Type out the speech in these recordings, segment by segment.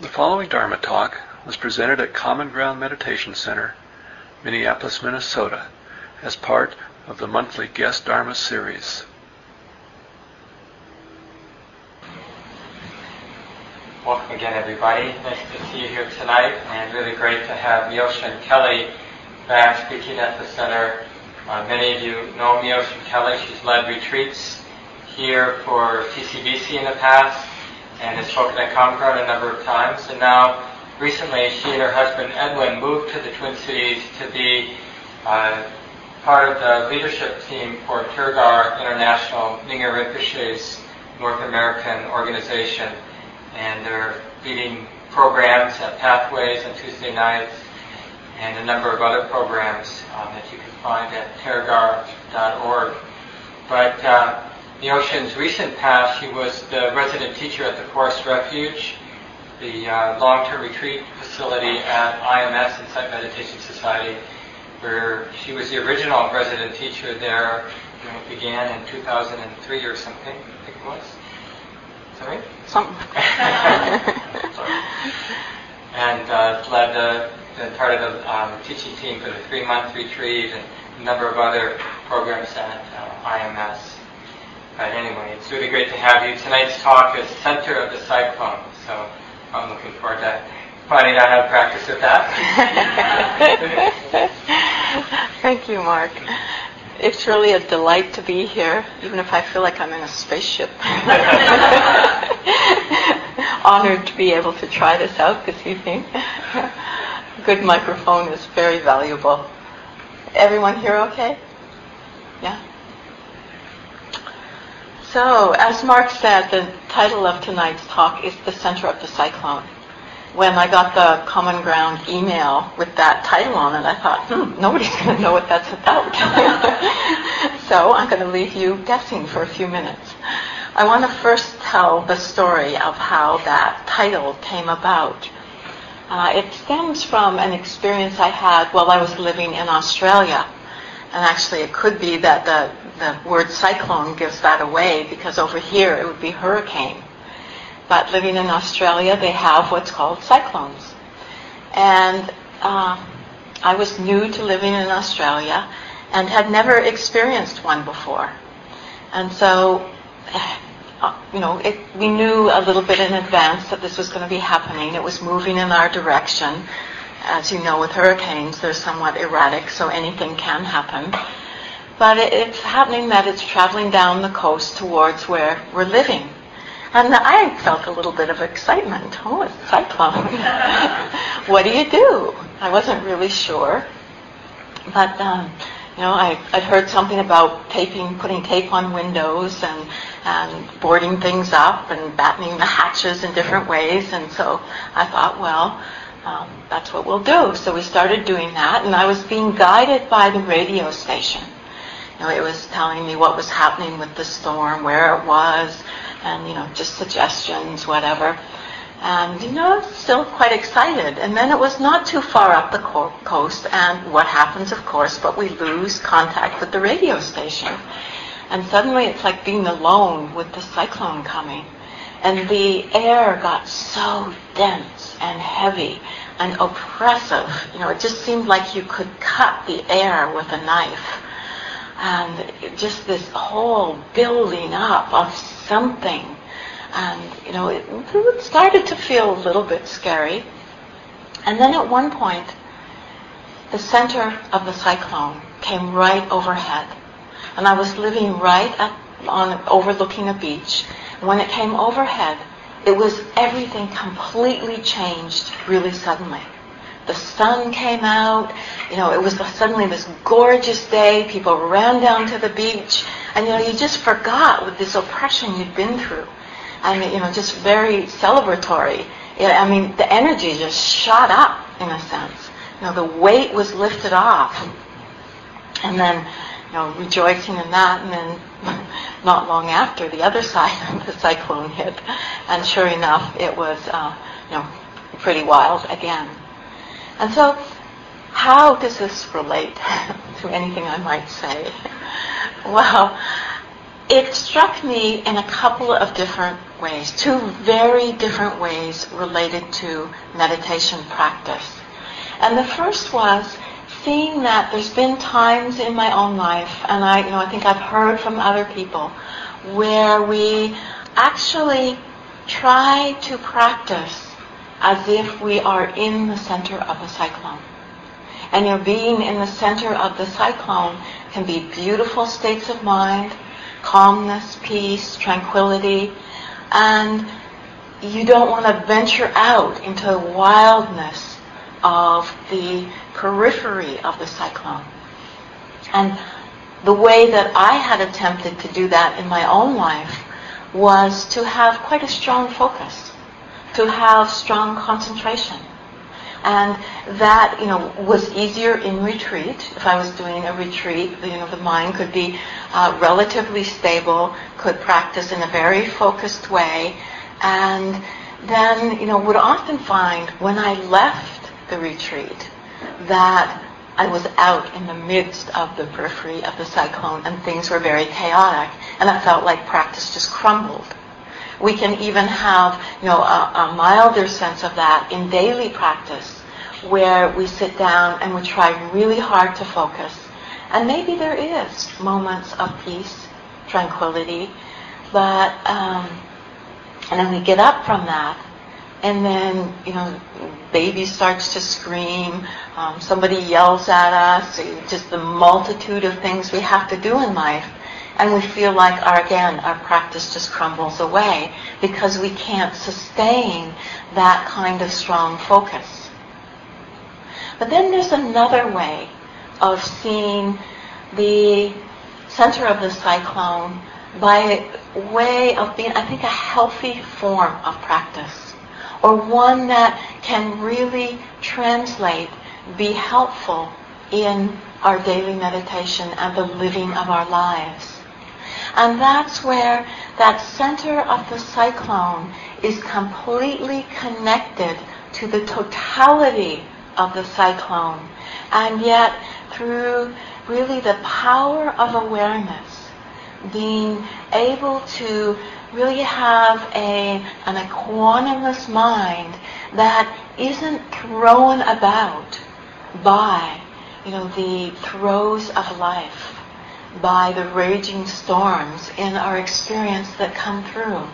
The following Dharma talk was presented at Common Ground Meditation Center, Minneapolis, Minnesota, as part of the monthly Guest Dharma series. Welcome again, everybody. Nice to see you here tonight, and really great to have Myoshin Kelley back speaking at the center. Uh, many of you know Myoshin Kelley. She's led retreats here for TCBC in the past and has spoken at Ground a number of times. And now, recently, she and her husband Edwin moved to the Twin Cities to be uh, part of the leadership team for Tergar International, Mingyur Rinpoche's North American organization. And they're leading programs at Pathways on Tuesday nights and a number of other programs um, that you can find at tergar.org. But uh, Myoshin's recent past, she was the resident teacher at the Forest Refuge, the uh, long-term retreat facility at IMS, Insight Meditation Society, where she was the original resident teacher there. You know, it began in 2003 or something, I think it was. Sorry? Something. and uh, led the, the part of the um, teaching team for the three-month retreat and a number of other programs at uh, IMS. Anyway, it's really great to have you. Tonight's talk is Center of the Cyclone, so I'm looking forward to finding out how to practice with that. Thank you, Mark. It's really a delight to be here, even if I feel like I'm in a spaceship. Honored to be able to try this out this evening. Good microphone is very valuable. Everyone here okay? Yeah? So, as Mark said, the title of tonight's talk is The Center of the Cyclone. When I got the Common Ground email with that title on it, I thought, hmm, nobody's going to know what that's about. so I'm going to leave you guessing for a few minutes. I want to first tell the story of how that title came about. Uh, it stems from an experience I had while I was living in Australia. And actually, it could be that the the word cyclone gives that away because over here it would be hurricane. But living in Australia, they have what's called cyclones. And uh, I was new to living in Australia and had never experienced one before. And so, uh, you know, it, we knew a little bit in advance that this was going to be happening. It was moving in our direction. As you know, with hurricanes, they're somewhat erratic, so anything can happen but it's happening that it's traveling down the coast towards where we're living. And I felt a little bit of excitement. Oh, it's cyclone. what do you do? I wasn't really sure. But, um, you know, I, I'd heard something about taping, putting tape on windows and, and boarding things up and battening the hatches in different ways. And so I thought, well, um, that's what we'll do. So we started doing that, and I was being guided by the radio station. You know, it was telling me what was happening with the storm, where it was, and you know, just suggestions, whatever. And you know, still quite excited. And then it was not too far up the co- coast, and what happens, of course, but we lose contact with the radio station. And suddenly it's like being alone with the cyclone coming. And the air got so dense and heavy and oppressive. You know, it just seemed like you could cut the air with a knife and just this whole building up of something. And, you know, it, it started to feel a little bit scary. And then at one point, the center of the cyclone came right overhead. And I was living right at, on, overlooking a beach. And when it came overhead, it was everything completely changed really suddenly. The sun came out. You know, it was suddenly this gorgeous day. People ran down to the beach. And, you know, you just forgot with this oppression you'd been through. I mean, you know, just very celebratory. I mean, the energy just shot up, in a sense. You know, the weight was lifted off. And then, you know, rejoicing in that. And then, not long after, the other side of the cyclone hit. And sure enough, it was, uh, you know, pretty wild again. And so, how does this relate to anything I might say? Well, it struck me in a couple of different ways, two very different ways related to meditation practice. And the first was seeing that there's been times in my own life, and I, you know, I think I've heard from other people, where we actually try to practice as if we are in the center of a cyclone. And your being in the center of the cyclone can be beautiful states of mind, calmness, peace, tranquility, and you don't want to venture out into the wildness of the periphery of the cyclone. And the way that I had attempted to do that in my own life was to have quite a strong focus, to have strong concentration. And that, you know, was easier in retreat. If I was doing a retreat, you know, the mind could be uh, relatively stable, could practice in a very focused way, and then, you know, would often find when I left the retreat that I was out in the midst of the periphery of the cyclone and things were very chaotic and I felt like practice just crumbled. We can even have, you know, a, a milder sense of that in daily practice where we sit down and we try really hard to focus. And maybe there is moments of peace, tranquility, but, um, and then we get up from that and then you know baby starts to scream um, somebody yells at us just the multitude of things we have to do in life and we feel like our again our practice just crumbles away because we can't sustain that kind of strong focus but then there's another way of seeing the center of the cyclone by way of being i think a healthy form of practice or one that can really translate, be helpful in our daily meditation and the living of our lives. And that's where that center of the cyclone is completely connected to the totality of the cyclone. And yet, through really the power of awareness, being able to really have a, an equanimous mind that isn't thrown about by, you know, the throes of life, by the raging storms in our experience that come through.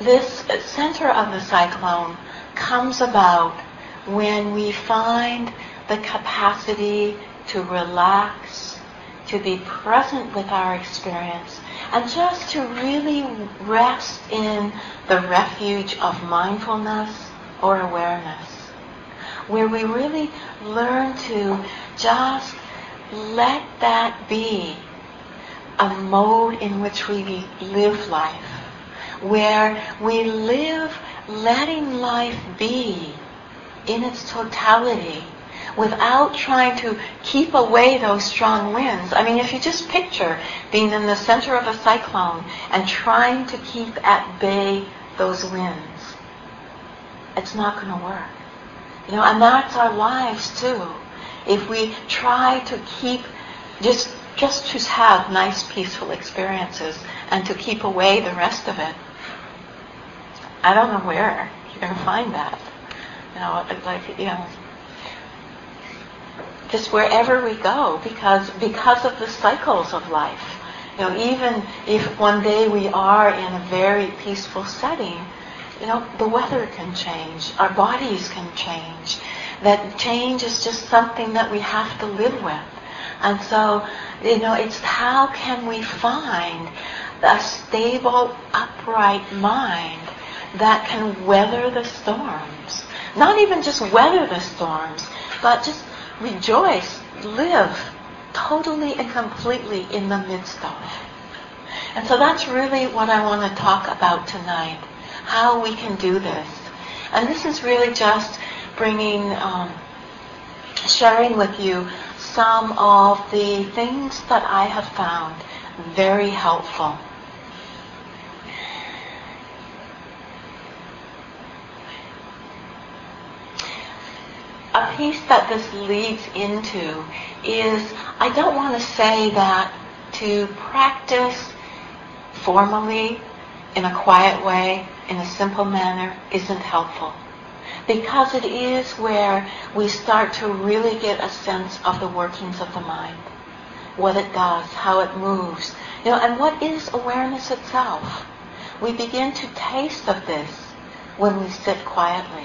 This center of the cyclone comes about when we find the capacity to relax to be present with our experience, and just to really rest in the refuge of mindfulness or awareness, where we really learn to just let that be a mode in which we live life, where we live letting life be in its totality without trying to keep away those strong winds. I mean, if you just picture being in the center of a cyclone and trying to keep at bay those winds, it's not going to work. You know, and that's our lives too. If we try to keep just just to have nice peaceful experiences and to keep away the rest of it, I don't know where you're going to find that. You know, like you know, just wherever we go because because of the cycles of life. You know, even if one day we are in a very peaceful setting, you know, the weather can change, our bodies can change. That change is just something that we have to live with. And so, you know, it's how can we find a stable, upright mind that can weather the storms. Not even just weather the storms, but just rejoice, live totally and completely in the midst of. it. And so that's really what I want to talk about tonight, how we can do this. And this is really just bringing, um, sharing with you some of the things that I have found very helpful a piece that this leads into is I don't want to say that to practice formally, in a quiet way, in a simple manner, isn't helpful. Because it is where we start to really get a sense of the workings of the mind, what it does, how it moves, you know, and what is awareness itself. We begin to taste of this when we sit quietly.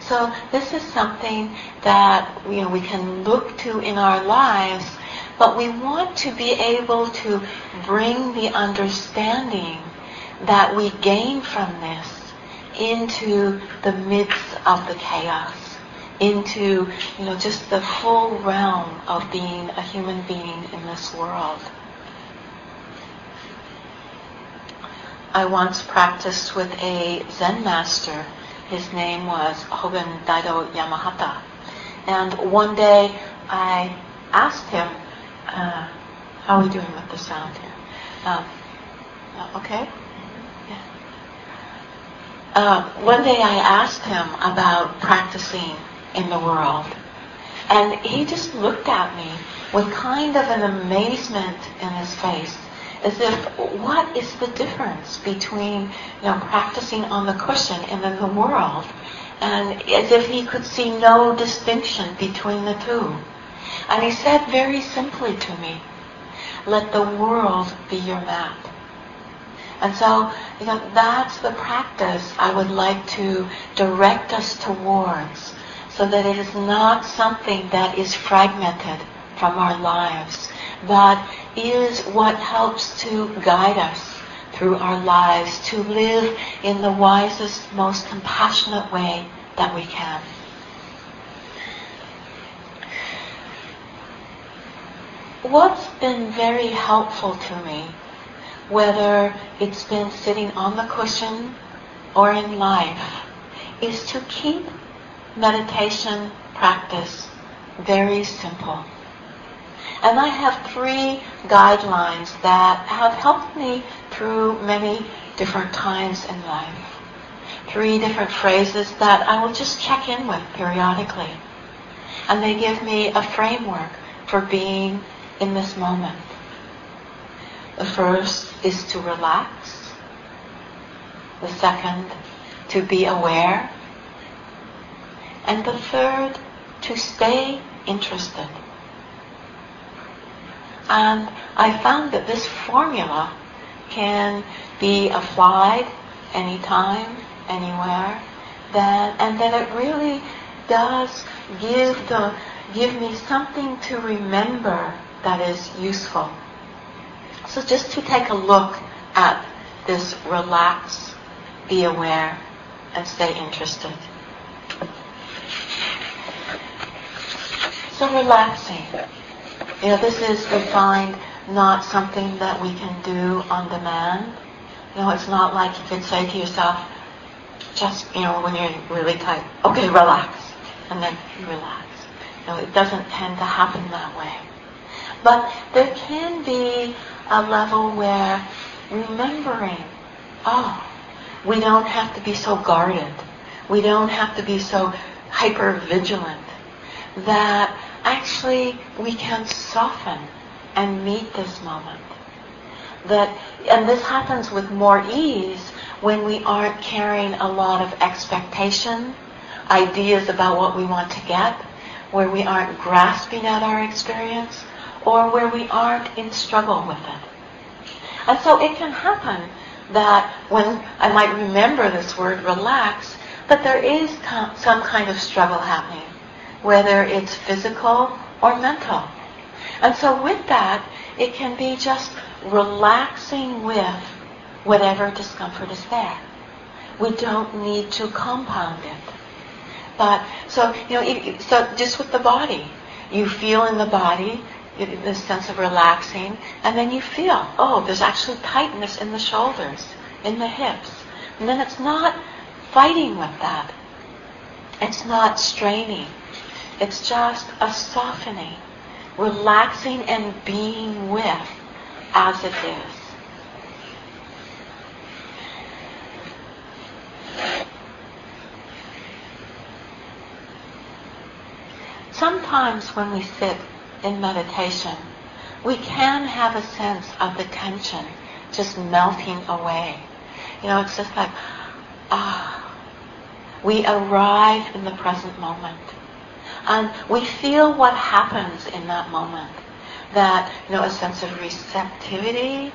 So this is something that you know we can look to in our lives, but we want to be able to bring the understanding that we gain from this into the midst of the chaos, into you know just the full realm of being a human being in this world. I once practiced with a Zen master. His name was Hogen Daido Yamahata. And one day I asked him, uh, how are we doing with the sound here? Um, okay? Uh, one day I asked him about practicing in the world. And he just looked at me with kind of an amazement in his face as if what is the difference between you know practicing on the cushion and in the world and as if he could see no distinction between the two and he said very simply to me let the world be your map and so you know that's the practice i would like to direct us towards so that it is not something that is fragmented from our lives but is what helps to guide us through our lives to live in the wisest, most compassionate way that we can. What's been very helpful to me, whether it's been sitting on the cushion or in life, is to keep meditation practice very simple. And I have three guidelines that have helped me through many different times in life. Three different phrases that I will just check in with periodically. And they give me a framework for being in this moment. The first is to relax. The second, to be aware. And the third, to stay interested. And I found that this formula can be applied anytime, anywhere, that, and that it really does give the give me something to remember that is useful. So just to take a look at this relax, be aware, and stay interested. So relaxing. You know, this is, defined not something that we can do on demand. You know, it's not like you could say to yourself, just, you know, when you're really tight, okay, relax, and then you relax. You know, it doesn't tend to happen that way. But there can be a level where remembering, oh, we don't have to be so guarded. We don't have to be so hyper vigilant. That actually we can soften and meet this moment. That, and this happens with more ease when we aren't carrying a lot of expectation, ideas about what we want to get, where we aren't grasping at our experience, or where we aren't in struggle with it. And so it can happen that when I might remember this word relax, that there is some kind of struggle happening whether it's physical or mental. And so with that, it can be just relaxing with whatever discomfort is there. We don't need to compound it. But so you know, so just with the body, you feel in the body the sense of relaxing, and then you feel, oh, there's actually tightness in the shoulders, in the hips, and then it's not fighting with that. It's not straining. It's just a softening, relaxing and being with as it is. Sometimes when we sit in meditation, we can have a sense of the tension just melting away. You know, it's just like, ah, we arrive in the present moment. And we feel what happens in that moment. That, you know, a sense of receptivity,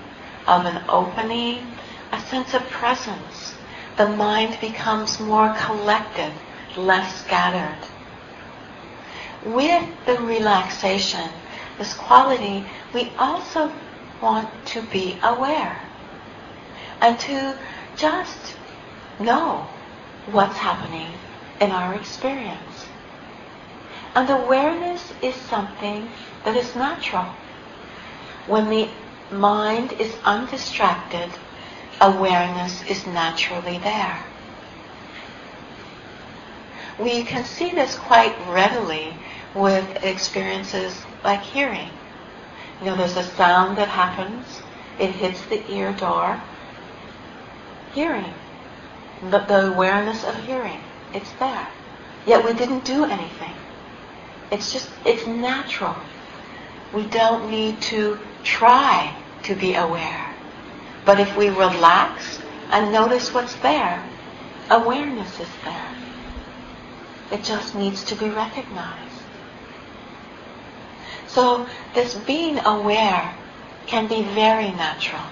of an opening, a sense of presence. The mind becomes more collected, less scattered. With the relaxation, this quality, we also want to be aware and to just know what's happening in our experience. And awareness is something that is natural. When the mind is undistracted, awareness is naturally there. We can see this quite readily with experiences like hearing. You know, there's a sound that happens, it hits the ear door. Hearing. The, the awareness of hearing. It's there. Yet we didn't do anything. It's just, it's natural. We don't need to try to be aware. But if we relax and notice what's there, awareness is there. It just needs to be recognized. So this being aware can be very natural.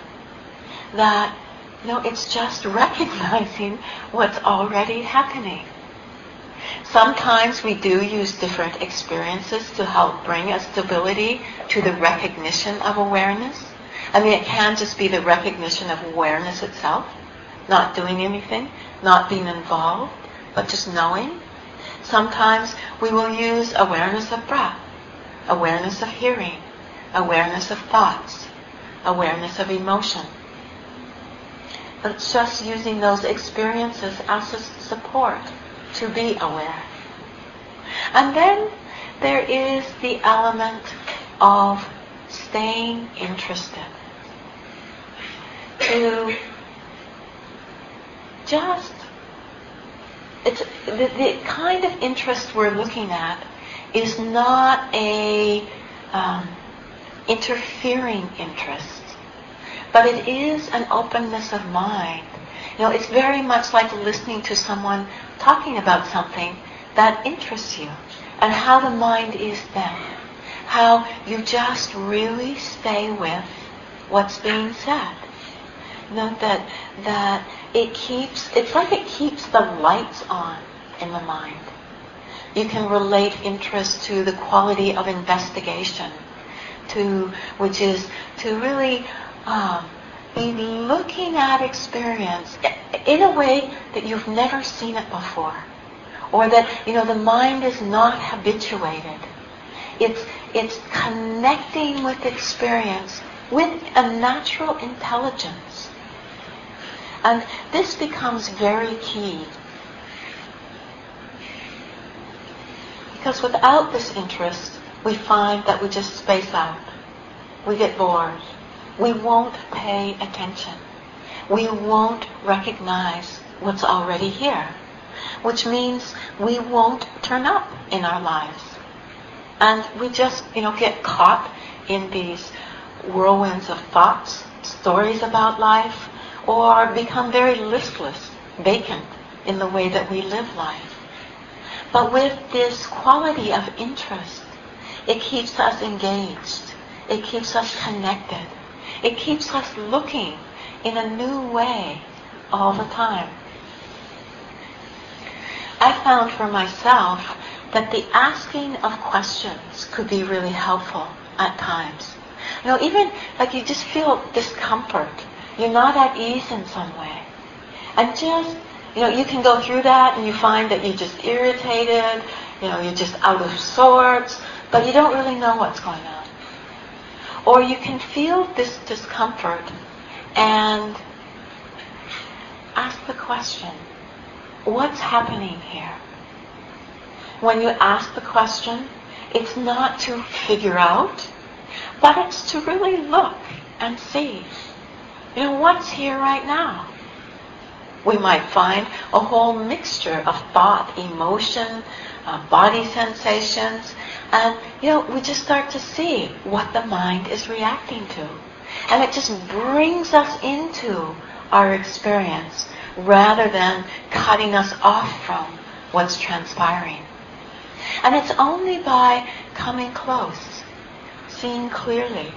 That, you know, it's just recognizing what's already happening. Sometimes we do use different experiences to help bring a stability to the recognition of awareness. I mean, it can just be the recognition of awareness itself, not doing anything, not being involved, but just knowing. Sometimes we will use awareness of breath awareness of hearing, awareness of thoughts, awareness of emotion. But just using those experiences as a support to be aware. And then there is the element of staying interested. To just, it's the, the kind of interest we're looking at is not a um, interfering interest, but it is an openness of mind. You know, it's very much like listening to someone talking about something that interests you and how the mind is then. How you just really stay with what's being said. You know, that, that it keeps, it's like it keeps the lights on in the mind. You can relate interest to the quality of investigation, to which is to really um, be looking at experience in a way that you've never seen it before, or that you know the mind is not habituated. It's it's connecting with experience with a natural intelligence. And this becomes very key Because without this interest, we find that we just space out. We get bored. We won't pay attention. We won't recognize what's already here, which means we won't turn up in our lives. And we just, you know, get caught in these whirlwinds of thoughts, stories about life, or become very listless, vacant in the way that we live life. But with this quality of interest, it keeps us engaged. It keeps us connected. It keeps us looking in a new way all the time. I found for myself that the asking of questions could be really helpful at times. You know, even like you just feel discomfort. You're not at ease in some way. And just you know, you can go through that and you find that you're just irritated, you know, you're just out of sorts, but you don't really know what's going on. Or you can feel this discomfort and ask the question, what's happening here? When you ask the question, it's not to figure out, but it's to really look and see, you know, what's here right now? We might find a whole mixture of thought, emotion, uh, body sensations, and you know, we just start to see what the mind is reacting to. And it just brings us into our experience rather than cutting us off from what's transpiring. And it's only by coming close, seeing clearly,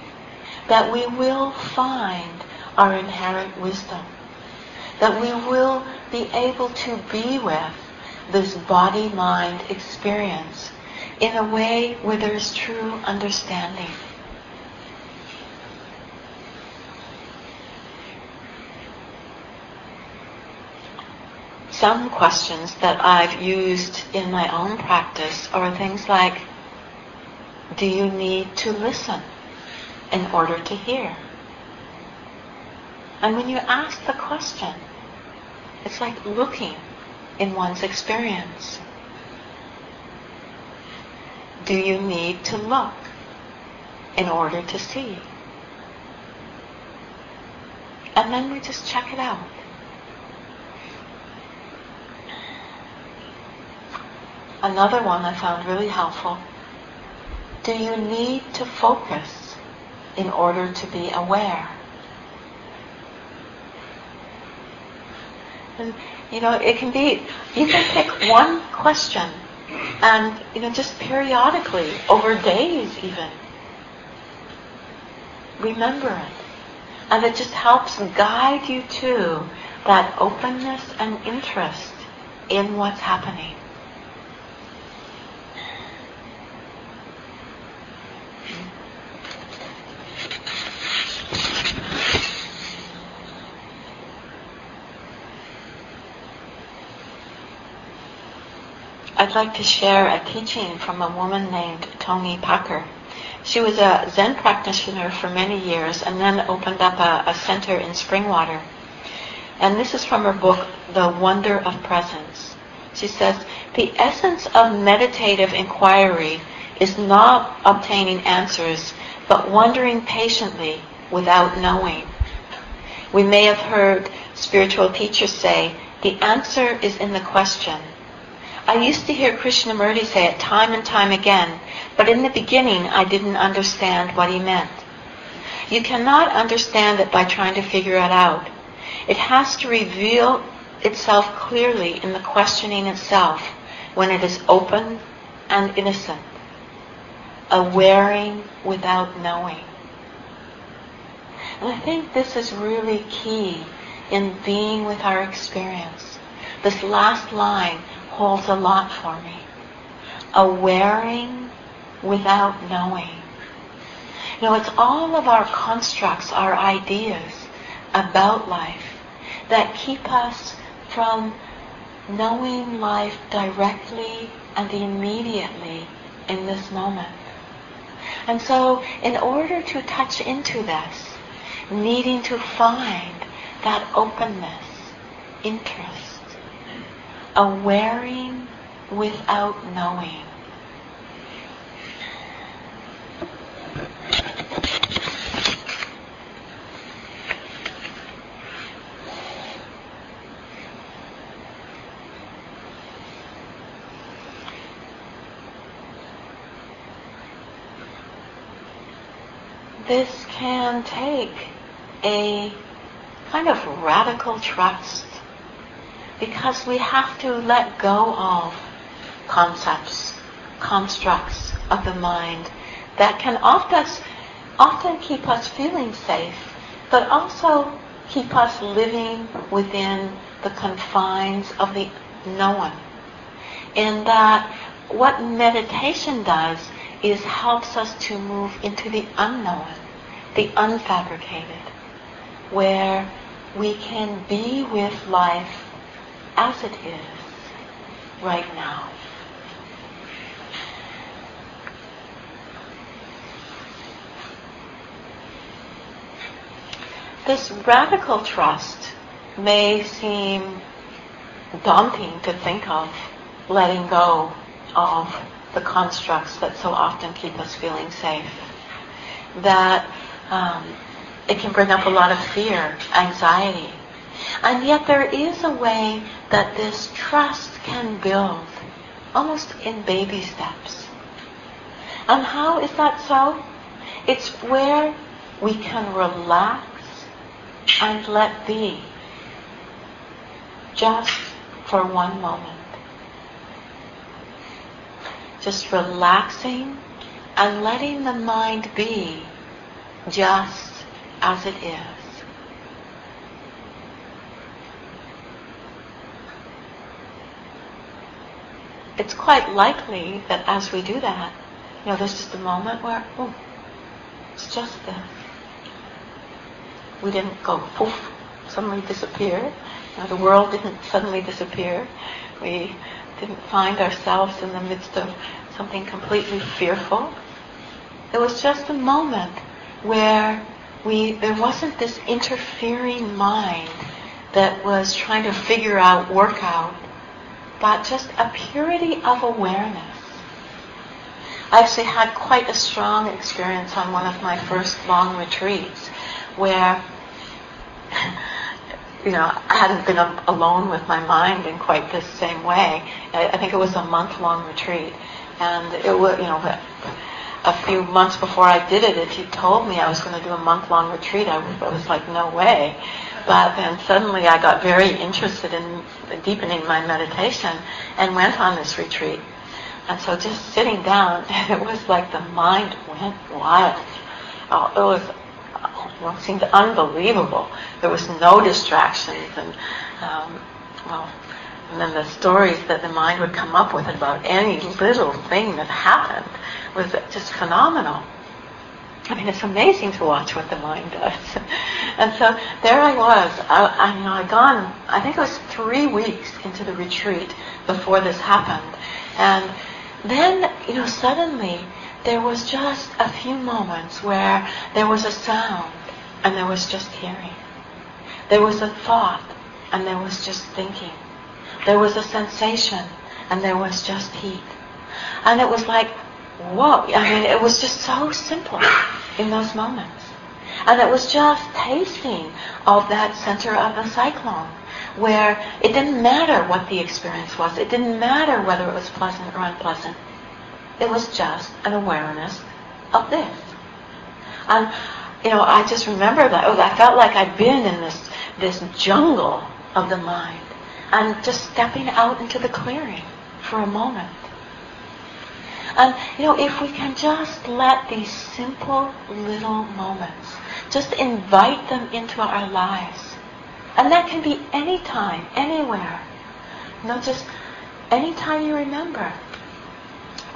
that we will find our inherent wisdom, that we will be able to be with this body-mind experience in a way where there's true understanding. Some questions that I've used in my own practice are things like, do you need to listen in order to hear? And when you ask the question, it's like looking in one's experience. Do you need to look in order to see? And then we just check it out. Another one I found really helpful. Do you need to focus in order to be aware? And, you know, it can be, you can pick one question and, you know, just periodically, over days even, remember it. And it just helps guide you to that openness and interest in what's happening. I'd like to share a teaching from a woman named Toni Packer. She was a Zen practitioner for many years and then opened up a, a center in Springwater. And this is from her book, The Wonder of Presence. She says, the essence of meditative inquiry is not obtaining answers, but wondering patiently without knowing. We may have heard spiritual teachers say, the answer is in the question. I used to hear Krishnamurti say it time and time again, but in the beginning I didn't understand what he meant. You cannot understand it by trying to figure it out. It has to reveal itself clearly in the questioning itself when it is open and innocent, awareing without knowing. And I think this is really key in being with our experience. This last line, holds a lot for me. Awareing without knowing. You know, it's all of our constructs, our ideas about life that keep us from knowing life directly and immediately in this moment. And so, in order to touch into this, needing to find that openness, interest, awareing without knowing. This can take a kind of radical trust because we have to let go of concepts, constructs of the mind that can often, often keep us feeling safe, but also keep us living within the confines of the known. In that what meditation does is helps us to move into the unknown, the unfabricated, where we can be with life as it is right now. This radical trust may seem daunting to think of letting go of the constructs that so often keep us feeling safe. That um, it can bring up a lot of fear, anxiety, And yet there is a way that this trust can build, almost in baby steps. And how is that so? It's where we can relax and let be just for one moment. Just relaxing and letting the mind be just as it is. It's quite likely that as we do that, you know, there's just a moment where, oh, it's just this. We didn't go poof, suddenly disappear. You know, the world didn't suddenly disappear. We didn't find ourselves in the midst of something completely fearful. It was just a moment where we there wasn't this interfering mind that was trying to figure out, work out, but just a purity of awareness. I actually had quite a strong experience on one of my first long retreats where you know, I hadn't been alone with my mind in quite the same way. I, think it was a month-long retreat, and it was, you know, a few months before I did it, if you told me I was going to do a month-long retreat, I was, I was like, no way. But then suddenly I got very interested in deepening my meditation and went on this retreat. And so just sitting down, it was like the mind went wild. Oh, it was it seemed unbelievable. There was no distractions, and um, well, and then the stories that the mind would come up with about any little thing that happened was just phenomenal. I mean, it's amazing to watch what the mind does. and so there I was. I, I, you know, I'd gone, I think it was three weeks into the retreat before this happened. And then, you know, suddenly there was just a few moments where there was a sound and there was just hearing. There was a thought and there was just thinking. There was a sensation and there was just heat. And it was like, whoa. I mean, it was just so simple in those moments. And it was just tasting of that center of the cyclone where it didn't matter what the experience was. It didn't matter whether it was pleasant or unpleasant. It was just an awareness of this. And you know, I just remember that. Oh, I felt like I'd been in this this jungle of the mind, and just stepping out into the clearing for a moment. And you know, if we can just let these simple little moments, just invite them into our lives, and that can be anytime, anywhere. You know, just anytime you remember,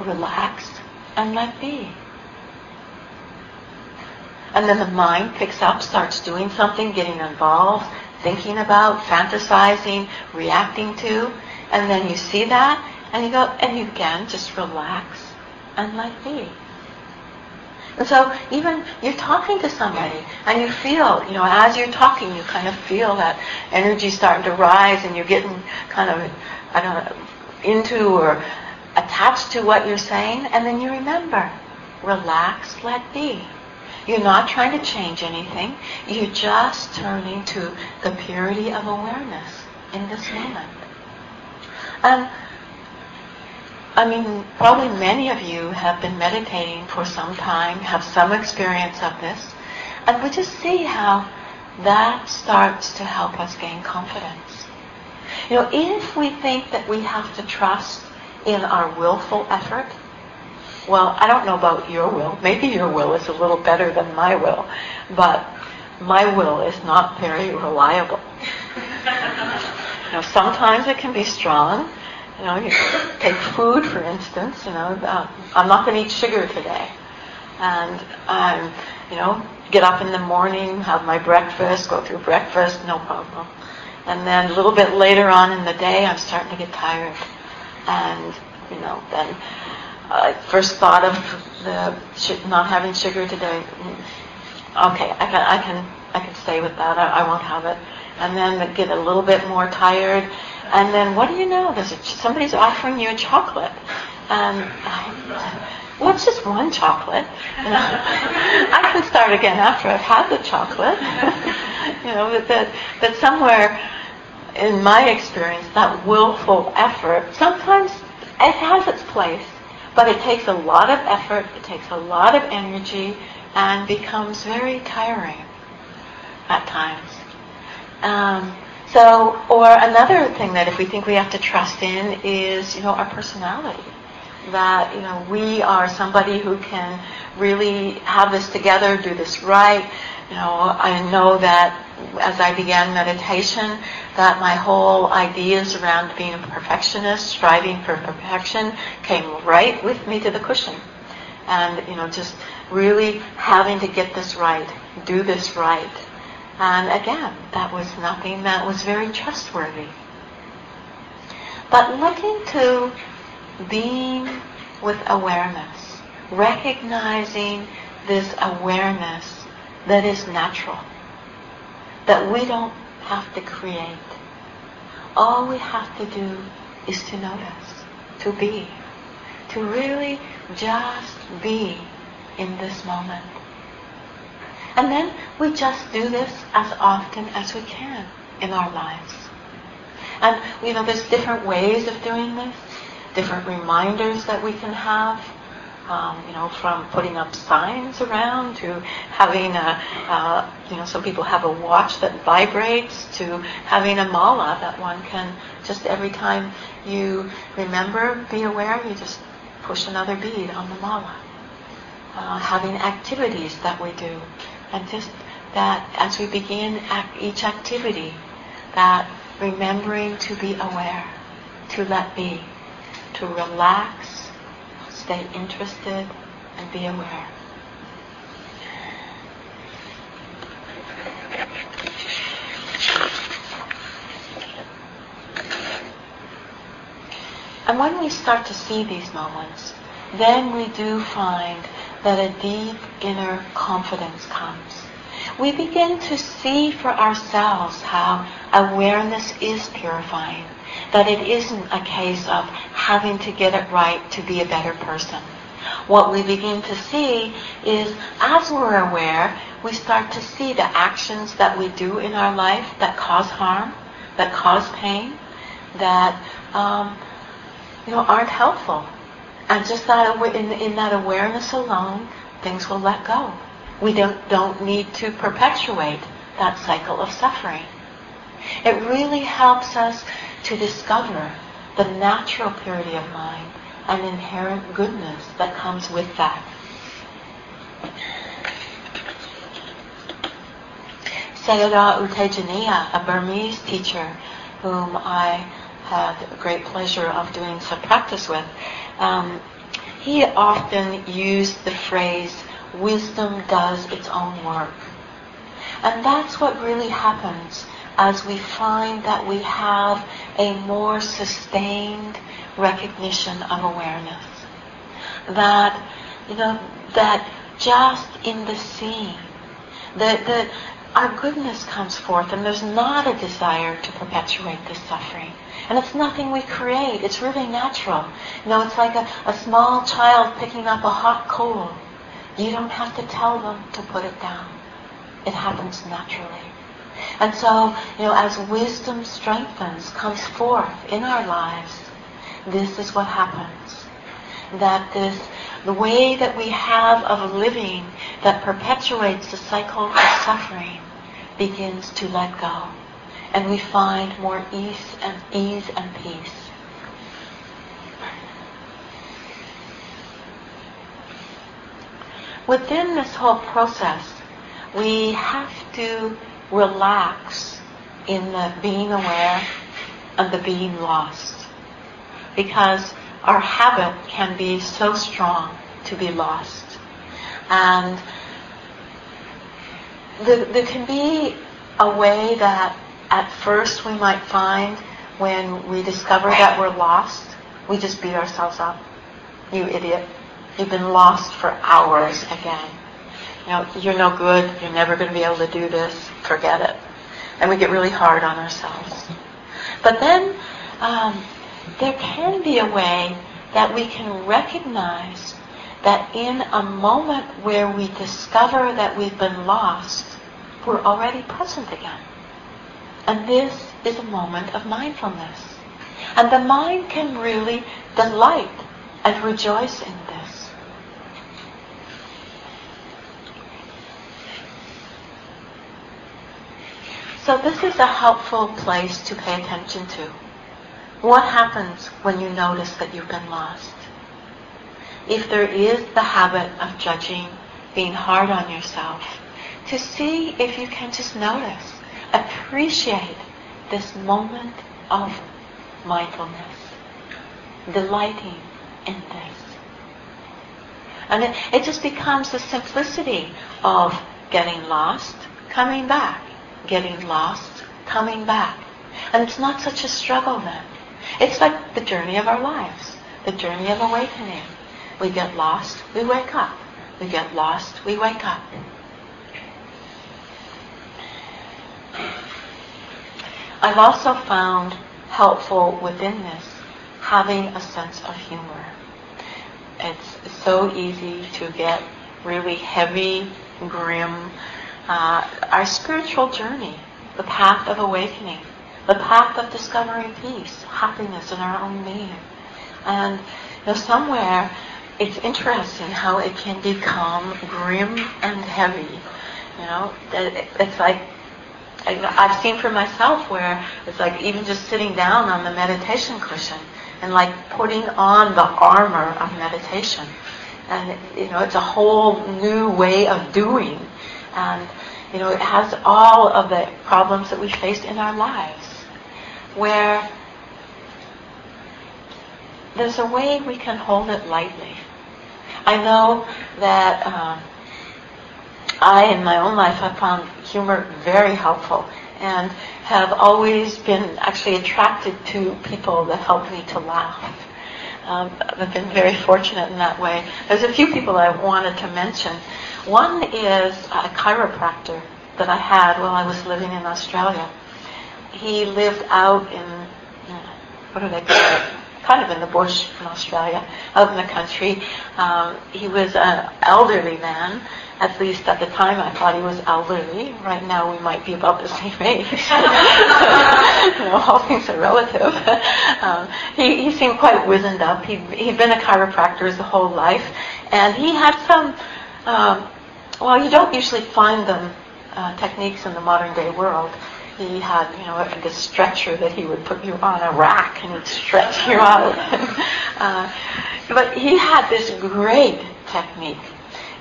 relax and let be. And then the mind picks up, starts doing something, getting involved, thinking about, fantasizing, reacting to. And then you see that, and you go, and you again just relax and let be. And so even you're talking to somebody and you feel, you know, as you're talking, you kind of feel that energy starting to rise and you're getting kind of, I don't know, into or attached to what you're saying. And then you remember, relax, let be. You're not trying to change anything. You're just turning to the purity of awareness in this moment. And I mean, probably many of you have been meditating for some time, have some experience of this, and we just see how that starts to help us gain confidence. You know, if we think that we have to trust in our willful effort, well, I don't know about your will. Maybe your will is a little better than my will, but my will is not very reliable. you know, sometimes it can be strong. You know, you take food, for instance. You know, uh, I'm not going to eat sugar today, and um, you know, get up in the morning, have my breakfast, go through breakfast, no problem. And then a little bit later on in the day, I'm starting to get tired, and you know, then I first thought of the not having sugar today. Okay, I can I can I can stay with that. I, I won't have it. And then get a little bit more tired, and then what do you know? There's a, somebody's offering you a chocolate, I, well, just one chocolate. You know? I can start again after I've had the chocolate. you know, that, that, that somewhere in my experience, that willful effort, sometimes it has its place, but it takes a lot of effort, it takes a lot of energy, and becomes very tiring at times. Um, so, or another thing that if we think we have to trust in is, you know, our personality. That, you know, we are somebody who can really have this together, do this right. You know, I know that as I began meditation, that my whole ideas around being a perfectionist, striving for perfection, came right with me to the cushion. And, you know, just really having to get this right, do this right. And again, that was nothing that was very trustworthy. But looking to being with awareness, recognizing this awareness that is natural, that we don't have to create. All we have to do is to notice, to be, to really just be in this moment. And then we just do this as often as we can in our lives. And, you know, there's different ways of doing this, different reminders that we can have. Um, you know, from putting up signs around to having a, uh, you know, some people have a watch that vibrates to having a mala that one can just every time you remember, be aware, you just push another bead on the mala. Uh, having activities that we do and just that as we begin each activity, that remembering to be aware, to let be, to relax, stay interested, and be aware. And when we start to see these moments, then we do find that a deep inner confidence comes. We begin to see for ourselves how awareness is purifying, that it isn't a case of having to get it right to be a better person. What we begin to see is as we're aware, we start to see the actions that we do in our life that cause harm, that cause pain, that um, you know aren't helpful and just that in, in that awareness alone, things will let go. We don't, don't need to perpetuate that cycle of suffering. It really helps us to discover the natural purity of mind and inherent goodness that comes with that. Sayadaw U Tejaniya, a Burmese teacher whom I had the great pleasure of doing some practice with, um, he often used the phrase, wisdom does its own work. And that's what really happens as we find that we have a more sustained recognition of awareness. That, you know, that just in the seeing, that, that our goodness comes forth and there's not a desire to perpetuate this suffering. And it's nothing we create. It's really natural. You know, it's like a, a small child picking up a hot coal. You don't have to tell them to put it down. It happens naturally. And so, you know, as wisdom strengthens, comes forth in our lives, this is what happens. That this, the way that we have of living that perpetuates the cycle of suffering begins to let go and we find more ease and ease and peace. Within this whole process, we have to relax in the being aware and the being lost. Because our habit can be so strong to be lost. And there, there can be a way that at first we might find when we discover that we're lost, we just beat ourselves up. You idiot. You've been lost for hours again. You know, you're no good. You're never going to be able to do this. Forget it. And we get really hard on ourselves. But then um, there can be a way that we can recognize that in a moment where we discover that we've been lost, we're already present again. And this is a moment of mindfulness. And the mind can really delight and rejoice in this. So this is a helpful place to pay attention to. What happens when you notice that you've been lost? If there is the habit of judging, being hard on yourself, to see if you can just notice, appreciate this moment of mindfulness, delighting in this. And it, it just becomes the simplicity of getting lost, coming back, getting lost, coming back. And it's not such a struggle then. It's like the journey of our lives, the journey of awakening. We get lost, we wake up. We get lost, we wake up. I've also found helpful within this having a sense of humor. It's so easy to get really heavy, grim. Uh, our spiritual journey, the path of awakening, the path of discovering peace, happiness in our own being. And you know, somewhere it's interesting how it can become grim and heavy. You know, it's like I've seen for myself where it's like even just sitting down on the meditation cushion and like putting on the armor of meditation. And, you know, it's a whole new way of doing. And, you know, it has all of the problems that we face in our lives where there's a way we can hold it lightly. I know that um, I, in my own life, have found humor very helpful and have always been actually attracted to people that help me to laugh. Um, I've been very fortunate in that way. There's a few people I wanted to mention. One is a chiropractor that I had while I was living in Australia. He lived out in, what do they call it? Kind of in the bush in Australia, out in the country. Um, he was an elderly man at least at the time, I thought he was elderly. Right now, we might be about the same age. you know, all things are relative. Um, he, he seemed quite wizened up. He'd, he'd been a chiropractor his whole life, and he had some. Um, well, you don't usually find them uh, techniques in the modern day world. He had, you know, this stretcher that he would put you on a rack and stretch you out. uh, but he had this great technique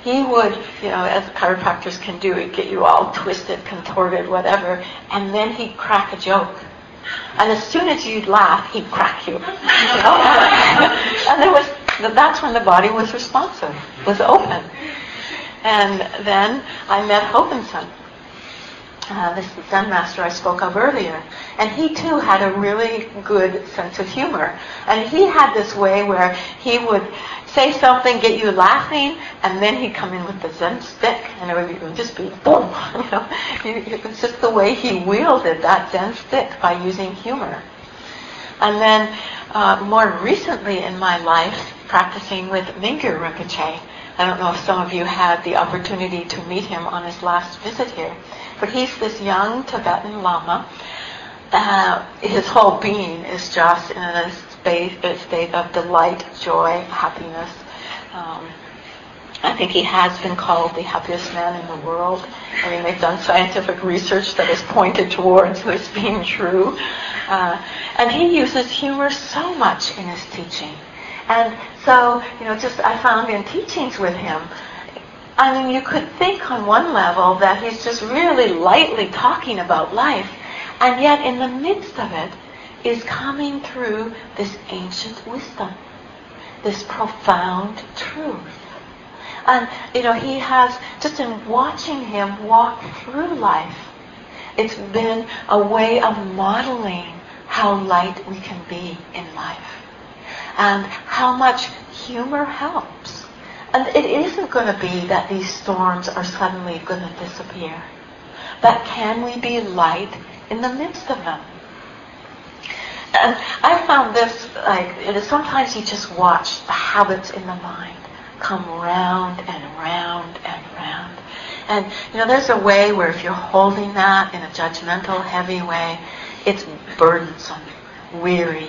he would, you know, as chiropractors can do, he'd get you all twisted, contorted, whatever, and then he'd crack a joke. And as soon as you'd laugh, he'd crack you. you know? and there was, that's when the body was responsive, was open. And then I met Hobenson, uh, this Zen master I spoke of earlier. And he too had a really good sense of humor. And he had this way where he would say something, get you laughing, and then he'd come in with the Zen stick, and it would, just be boom. You know, it was just the way he wielded that Zen stick by using humor. And then uh, more recently in my life, practicing with Mingyur Rinpoche. I don't know if some of you had the opportunity to meet him on his last visit here, but he's this young Tibetan Lama. Uh, his whole being is just in a state, a state of delight, joy, happiness. Um, I think he has been called the happiest man in the world. I mean, they've done scientific research that has pointed towards this being true. Uh, and he uses humor so much in his teaching. And so, you know, just I found in teachings with him, I mean, you could think on one level that he's just really lightly talking about life, and yet in the midst of it is coming through this ancient wisdom, this profound truth. And, you know, he has, just in watching him walk through life, it's been a way of modeling how light we can be in life. And how much humor helps. And it isn't going to be that these storms are suddenly going to disappear. But can we be light in the midst of them? And I found this, like, it is sometimes you just watch the habits in the mind come round and round and round. And, you know, there's a way where if you're holding that in a judgmental, heavy way, it's burdensome, weary.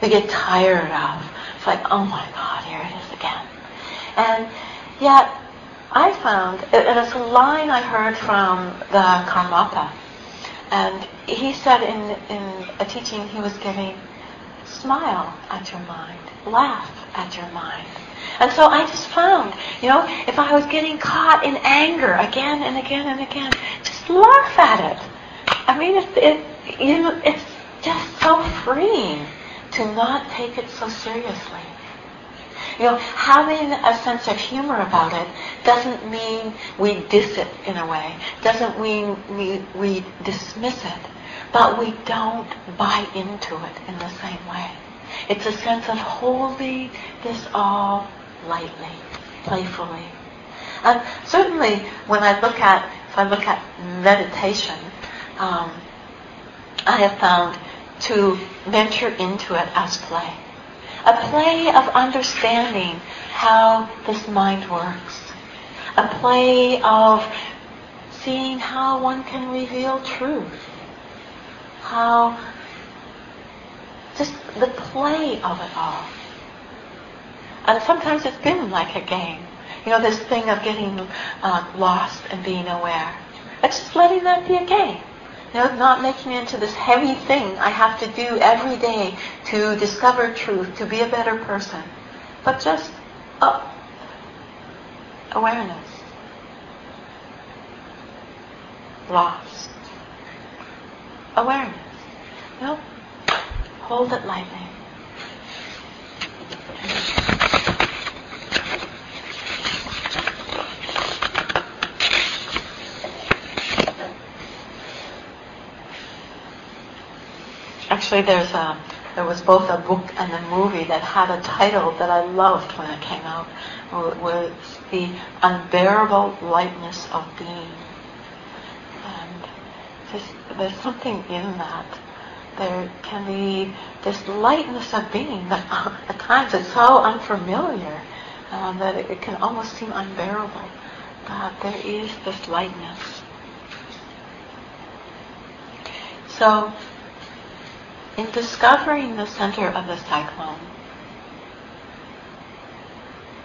We get tired of. It's like, oh my God, here it is again. And yet, I found, and it's a line I heard from the Karmapa, and he said in, in a teaching he was giving, smile at your mind, laugh at your mind. And so I just found, you know, if I was getting caught in anger again and again and again, just laugh at it. I mean, it, it, you know, it's just so freeing to not take it so seriously. You know, having a sense of humor about it doesn't mean we diss it in a way. Doesn't mean we, we dismiss it. But we don't buy into it in the same way. It's a sense of holding this all lightly, playfully. And certainly when I look at, if I look at meditation, um, I have found to venture into it as play. A play of understanding how this mind works. A play of seeing how one can reveal truth. How just the play of it all. And sometimes it's been like a game. You know, this thing of getting uh, lost and being aware. It's just letting that be a game. Not making it into this heavy thing I have to do every day to discover truth, to be a better person. But just uh, awareness. Lost. Awareness. Know, hold it lightly. Actually, there's a, there was both a book and a movie that had a title that I loved when it came out. It was The Unbearable Lightness of Being. And there's, something in that. There can be this lightness of being that at times is so unfamiliar um, that it, it can almost seem unbearable. But there is this lightness. So in discovering the center of the cyclone,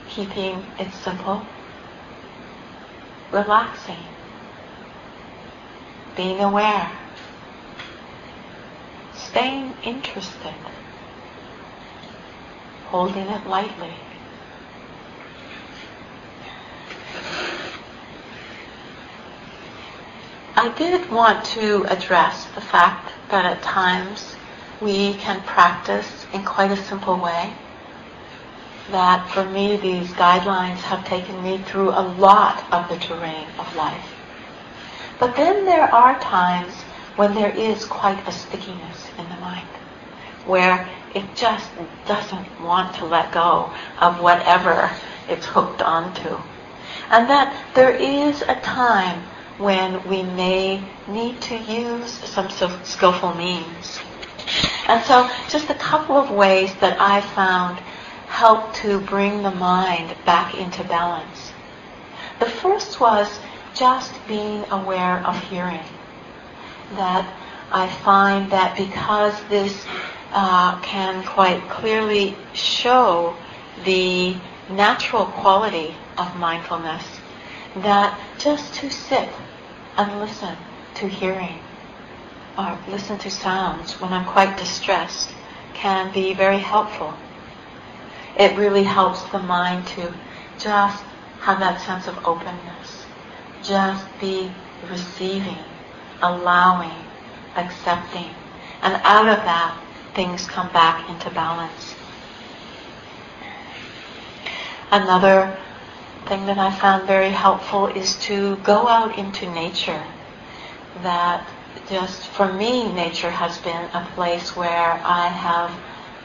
keeping it simple, relaxing, being aware, staying interested, holding it lightly. I did want to address the fact that at times we can practice in quite a simple way. That for me, these guidelines have taken me through a lot of the terrain of life. But then there are times when there is quite a stickiness in the mind, where it just doesn't want to let go of whatever it's hooked onto. And that there is a time when we may need to use some skillful means and so just a couple of ways that I found help to bring the mind back into balance. The first was just being aware of hearing. That I find that because this uh, can quite clearly show the natural quality of mindfulness, that just to sit and listen to hearing or listen to sounds when I'm quite distressed can be very helpful. It really helps the mind to just have that sense of openness, just be receiving, allowing, accepting, and out of that things come back into balance. Another thing that I found very helpful is to go out into nature that just for me, nature has been a place where I have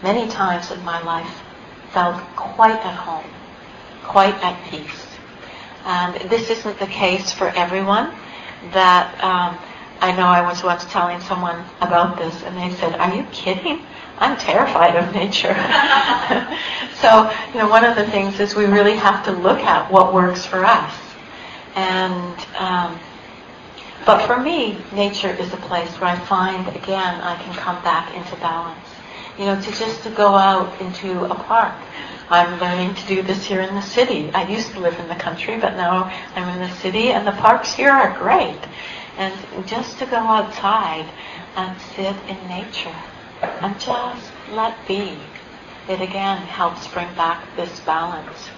many times in my life felt quite at home, quite at peace. And this isn't the case for everyone. That um, I know I was once telling someone about this, and they said, "Are you kidding? I'm terrified of nature." so, you know, one of the things is we really have to look at what works for us. And um, but for me, nature is a place where I find again I can come back into balance. You know, to just to go out into a park. I'm learning to do this here in the city. I used to live in the country, but now I'm in the city, and the parks here are great. And just to go outside and sit in nature and just let be, it again helps bring back this balance.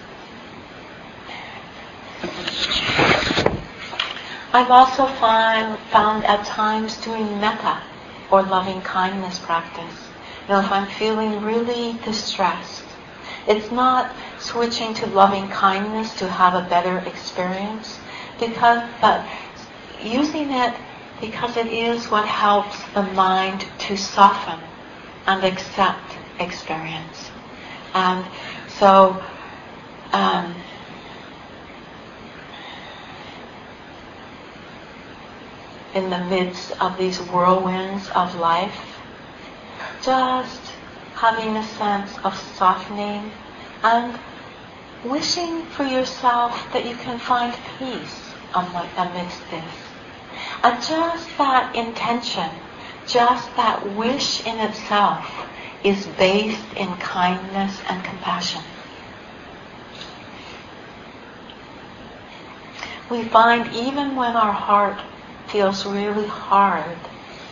I've also find, found at times doing metta or loving kindness practice. You know, if I'm feeling really distressed, it's not switching to loving kindness to have a better experience, because but using it because it is what helps the mind to soften and accept experience. And so um, in the midst of these whirlwinds of life, just having a sense of softening and wishing for yourself that you can find peace amidst this. And just that intention, just that wish in itself is based in kindness and compassion. We find even when our heart feels really hard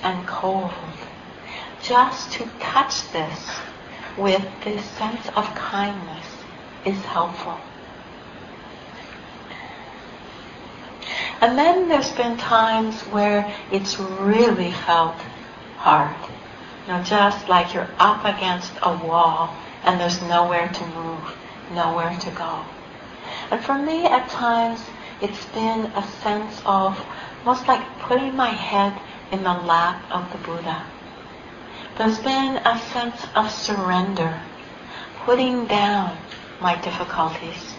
and cold. Just to touch this with this sense of kindness is helpful. And then there's been times where it's really felt hard. You know, just like you're up against a wall and there's nowhere to move, nowhere to go. And for me, at times, it's been a sense of almost like putting my head in the lap of the Buddha. There's been a sense of surrender, putting down my difficulties,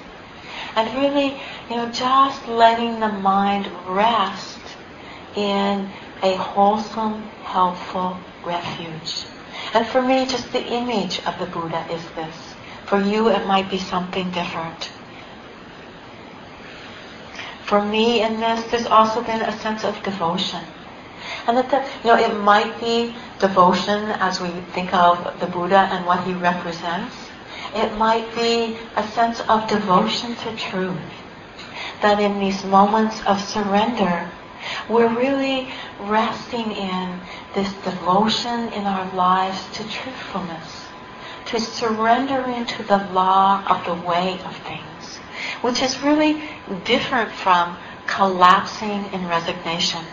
and really, you know, just letting the mind rest in a wholesome, helpful refuge. And for me, just the image of the Buddha is this. For you, it might be something different. For me in this, there's also been a sense of devotion. And that, the, you know, it might be devotion as we think of the Buddha and what he represents. It might be a sense of devotion to truth. That in these moments of surrender, we're really resting in this devotion in our lives to truthfulness, to surrender into the law of the way of things which is really different from collapsing in resignation.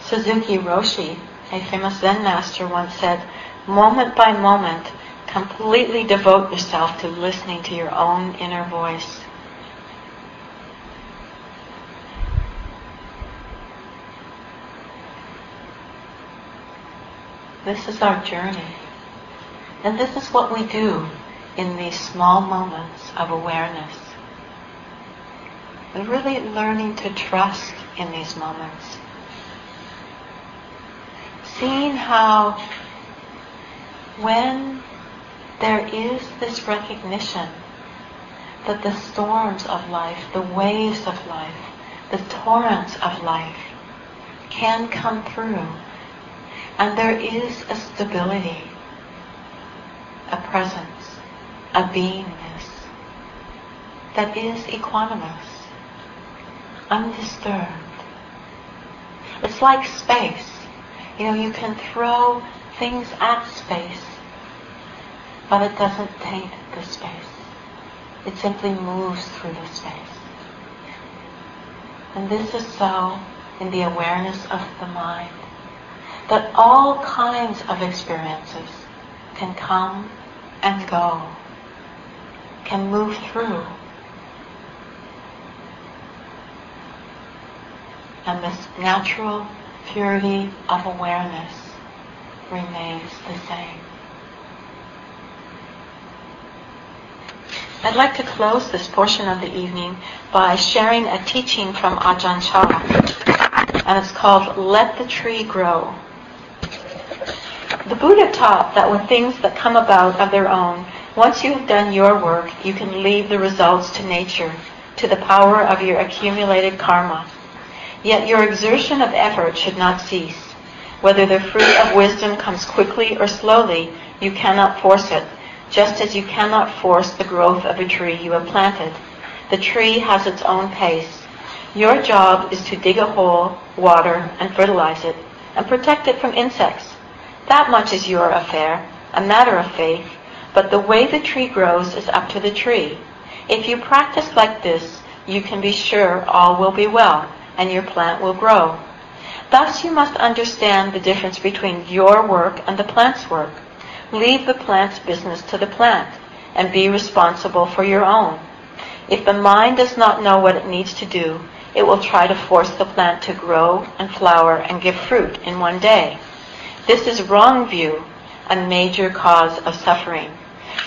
Suzuki Roshi, a famous Zen master, once said, moment by moment, completely devote yourself to listening to your own inner voice. This is our journey. And this is what we do in these small moments of awareness. Really learning to trust in these moments. Seeing how when there is this recognition that the storms of life, the waves of life, the torrents of life can come through and there is a stability, a presence, a beingness that is equanimous, undisturbed. It's like space. You know, you can throw things at space, but it doesn't taint the space. It simply moves through the space. And this is so in the awareness of the mind that all kinds of experiences can come and go, can move through. And this natural purity of awareness remains the same. I'd like to close this portion of the evening by sharing a teaching from Ajahn Chah, and it's called Let the Tree Grow. The Buddha taught that when things that come about of their own, once you have done your work, you can leave the results to nature, to the power of your accumulated karma. Yet your exertion of effort should not cease. Whether the fruit of wisdom comes quickly or slowly, you cannot force it just as you cannot force the growth of a tree you have planted. The tree has its own pace. Your job is to dig a hole, water, and fertilize it, and protect it from insects. That much is your affair, a matter of faith, but the way the tree grows is up to the tree. If you practice like this, you can be sure all will be well, and your plant will grow. Thus you must understand the difference between your work and the plant's work. Leave the plant's business to the plant and be responsible for your own. If the mind does not know what it needs to do, it will try to force the plant to grow and flower and give fruit in one day. This is wrong view, a major cause of suffering.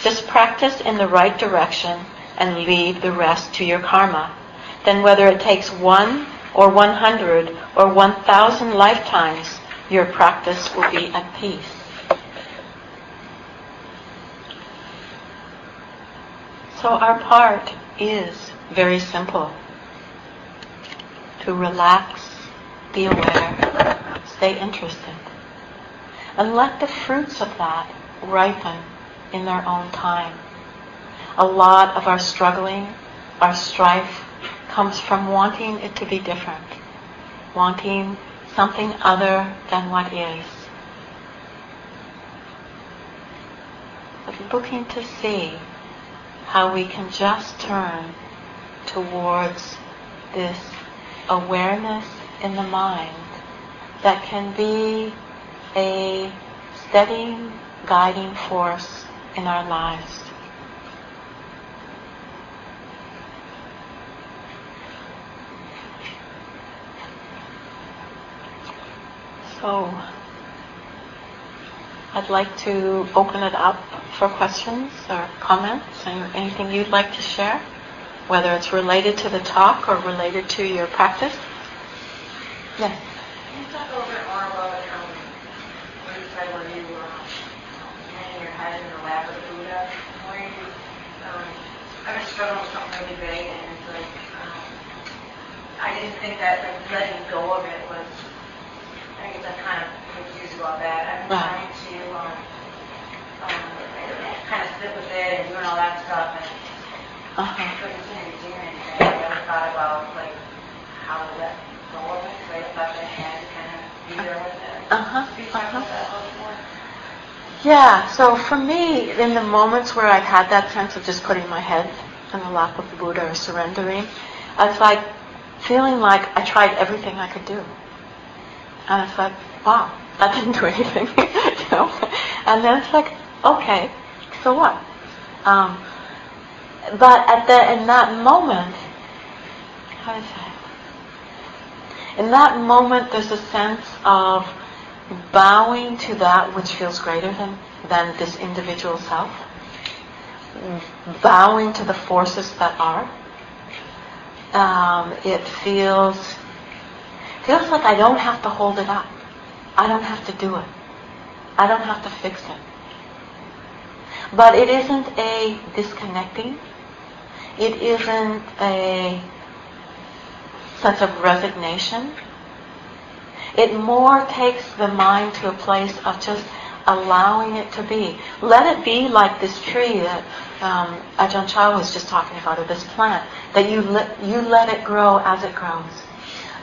Just practice in the right direction and leave the rest to your karma. Then whether it takes one or 100 or 1,000 lifetimes, your practice will be at peace. So our part is very simple. To relax, be aware, stay interested. And let the fruits of that ripen in their own time. A lot of our struggling, our strife, comes from wanting it to be different, wanting something other than what is. But looking to see how we can just turn towards this awareness in the mind that can be a steadying, guiding force in our lives. So, I'd like to open it up for questions or comments and anything you'd like to share, whether it's related to the talk or related to your practice. Yes. Can you talk a little bit more about um, what you said where you were hanging your head in the lap of the Buddha? Where you, um, Struggling with something really big, and it's like um, I didn't think that like letting go of it was. I guess I'm kind of confused about that. I've been Right. trying to um, um, kind of sit with it and doing all that stuff, and Uh-huh. couldn't seem to do anything. I never thought about like how to let go of it, because I thought that I had to kind of be there with it. Uh-huh, Could you talk uh-huh. about that a little more? Yeah, so for me, in the moments where I've had that sense of just putting my head in the lap of the Buddha or surrendering, I was like feeling like I tried everything I could do. And it's like, wow, that didn't do anything, you know? And then it's like, okay, so what? Um, but at the, in that moment, how do I say? In that moment, there's a sense of bowing to that which feels greater than, than this individual self, bowing to the forces that are. Um, it feels feels like I don't have to hold it up. I don't have to do it. I don't have to fix it. But it isn't a disconnecting. It isn't a sense of resignation. It more takes the mind to a place of just allowing it to be. Let it be like this tree that um, Ajahn Chah was just talking about, or this plant, that you let, you let it grow as it grows.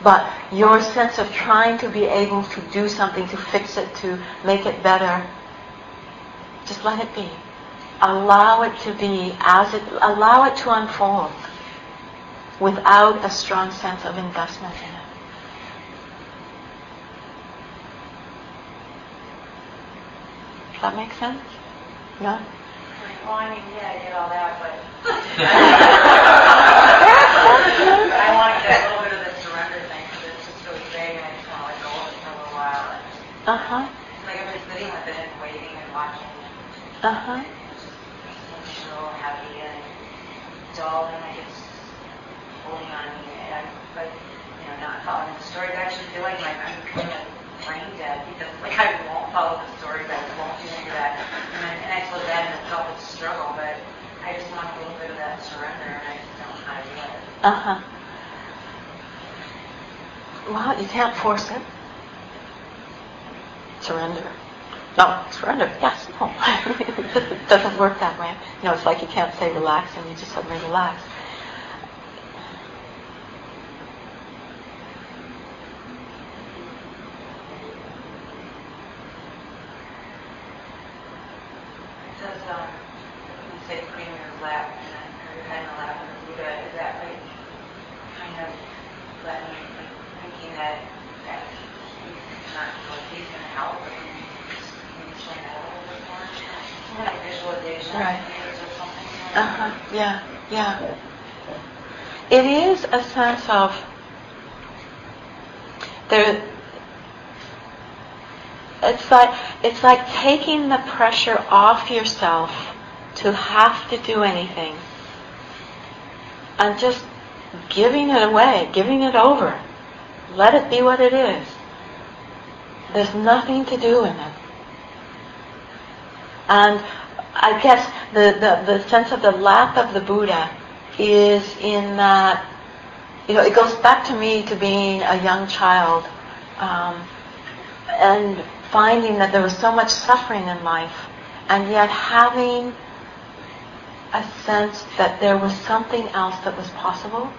But your sense of trying to be able to do something, to fix it, to make it better, just let it be. Allow it to be as it, allow it to unfold without a strong sense of investment in it. Does that make sense? No? Well, I mean, yeah, I get all that, but I want to get a little bit of the surrender thing because it's just really vague and I just want to let go of it for a little while. And Uh-huh. like I've been sitting with it and waiting and watching. Uh-huh. It's just it's so heavy and dull and I get pulling on me. And I, but you know, not following the stories. I actually feel like my, I'm kind of brain dead like I won't follow the stories. I won't do that. And I, and I feel that in itself is a struggle, but I just want a little bit of that surrender, and I just don't know how to do it. Uh huh. Well, you can't force it. Surrender. No, surrender. Yes, no. it doesn't work that way. You know, it's like you can't say relax and you just suddenly relax. It says, um, when you say putting your lap, and then, or your head in the lap of the Buddha, is that like kind of letting, like, thinking that, that he's not, like, he's gonna help, or can you can you explain that a little bit more? Like visualization, Right. ideas or something? Uh-huh. Yeah, yeah. It is of there it's like it's like taking the pressure off yourself to have to do anything and just giving it away, giving it over. Let it be what it is. There's nothing to do in it. And I guess the, the, the sense of the lap of the Buddha is in that, you know, it goes back to me to being a young child um, and finding that there was so much suffering in life and yet having a sense that there was something else that was possible.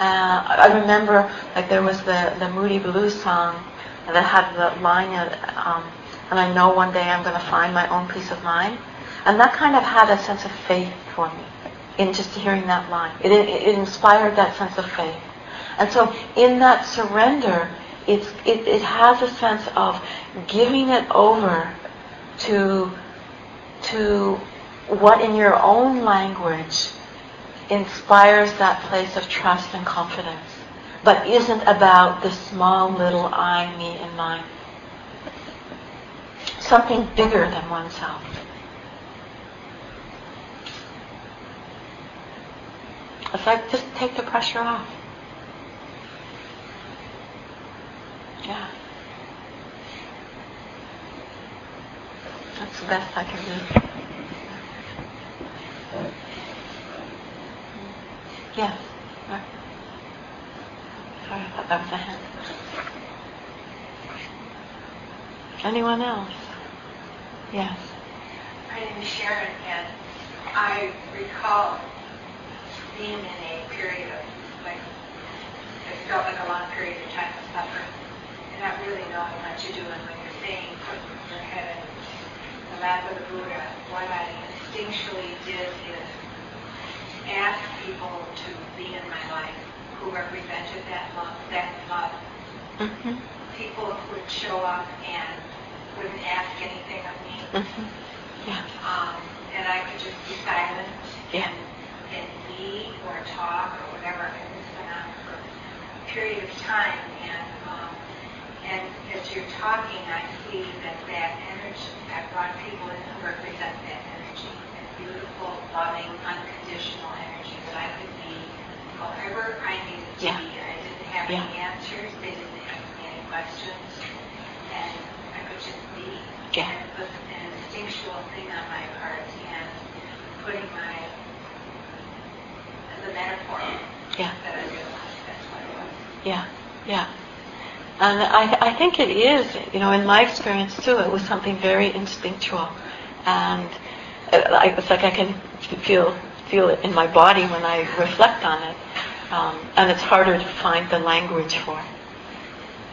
Uh, I remember, like there was the, the Moody Blues song that had the line, um, and I know one day I'm going to find my own peace of mind. And that kind of had a sense of faith for me in just hearing that line. It, it, inspired that sense of faith. And so in that surrender, it's, it, it has a sense of giving it over to, to what in your own language inspires that place of trust and confidence, but isn't about the small little I, me, and mine. Something bigger than oneself. It's like just take the pressure off. Yeah. That's the best I can do. Yes. Sorry, I thought that was a hand. Anyone else? Yes. My name is Sharon, and I recall being in a period of, like, it felt like a long period of time of suffering, and not really knowing what to do. And when you're saying put your head in the lap of the Buddha, what I instinctually did is ask people to be in my life who represented that love, that love. Mm-hmm. People would show up and wouldn't ask anything of me. Mm-hmm. Yeah. Um, and I could just be silent Yeah. and, and be or talk or whatever. And this went on for a period of time. And, um, and as you're talking, I see that that energy, I brought people in who represent that energy, that beautiful, loving, unconditional energy that I could be however I needed to Yeah. be. I didn't have Yeah. any answers. They didn't ask me any questions. And I could just be. Yeah. And it was an instinctual thing on my part and putting my, a metaphor, Yeah. that I realized that's what it was. Yeah, yeah. And I, I think it is, you know, in my experience too, it was something very instinctual. And it, I- it's like I can feel, feel it in my body when I reflect on it. Um, and it's harder to find the language for.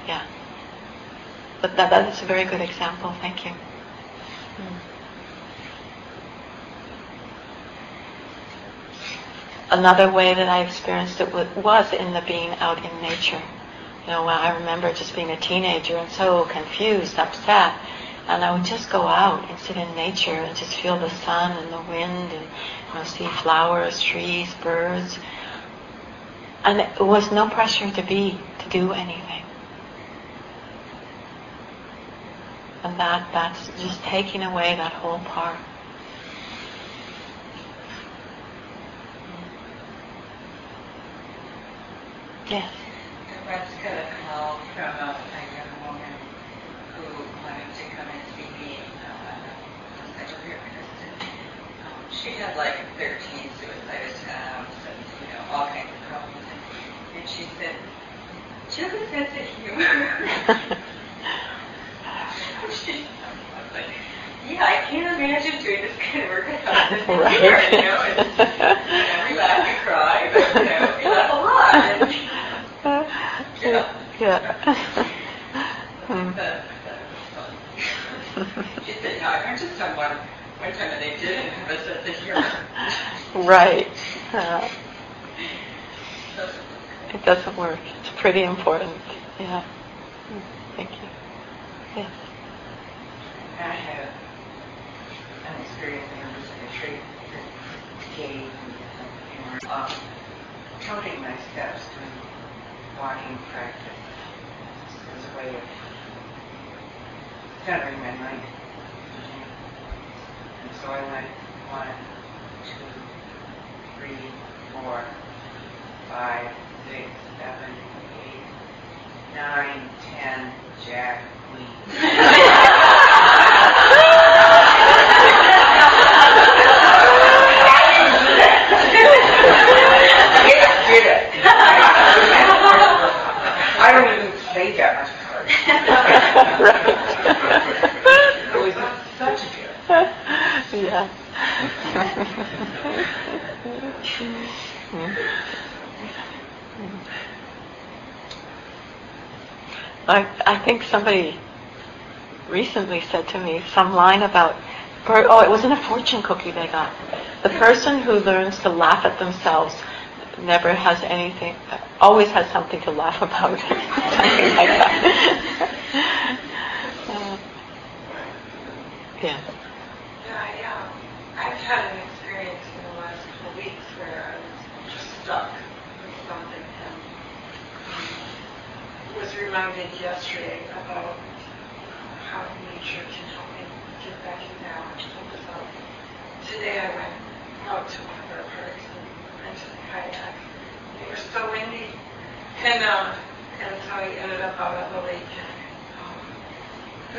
Yeah. But that, that is a very good example. Thank you. Mm. Another way that I experienced it was in the being out in nature. You know, I remember just being a teenager and so confused, upset, and I would just go out and sit in nature and just feel the sun and the wind and you know, see flowers, trees, birds. And it was no pressure to be, to do anything. And that, that's just taking away that whole part. Once got a call from a, a young woman who wanted to come and see me on a career Um, she had like 13 suicide attempts and, you know, all kinds of problems. And, and she said, do you have a sense of humor? she, like, yeah, I can't imagine doing this kind of work without this humor, Right. you know. And, know, we laugh and cry, but, you know, we laugh a lot. And, yeah. to have. Right. Uh, it doesn't work. It's pretty important. Yeah. Thank you. Yes. I had an experience in a retreat that gave me counting my steps during walking practice way of centering my mind. And so I went one, two, three, four, five, six, seven, eight, nine, ten, jack, queen. Gift. yeah. I, I think somebody recently said to me some line about, oh, it wasn't a fortune cookie they got. The person who learns to laugh at themselves never has anything, always has something to laugh about. something like that. Uh, yeah. Yeah, I, I've had an experience in the last couple of weeks where I was just stuck with something and um, was reminded yesterday about how nature can help me get back in balance. Today I went out to one of our parks and rented a kayak. It was so windy, and um, and so I ended up out on the lake. And,